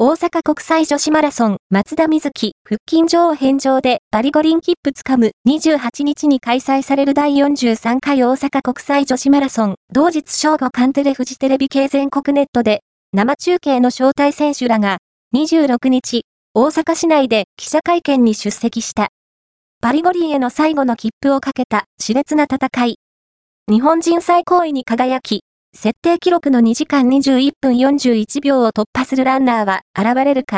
大阪国際女子マラソン、松田瑞生、腹筋上返上でパリ五輪切符つかむ28日に開催される第43回大阪国際女子マラソン、同日正午カンテレフジテレビ系全国ネットで、生中継の招待選手らが、26日、大阪市内で記者会見に出席した。パリ五輪への最後の切符をかけた熾烈な戦い。日本人最高位に輝き、設定記録の2時間21分41秒を突破するランナーは現れるか。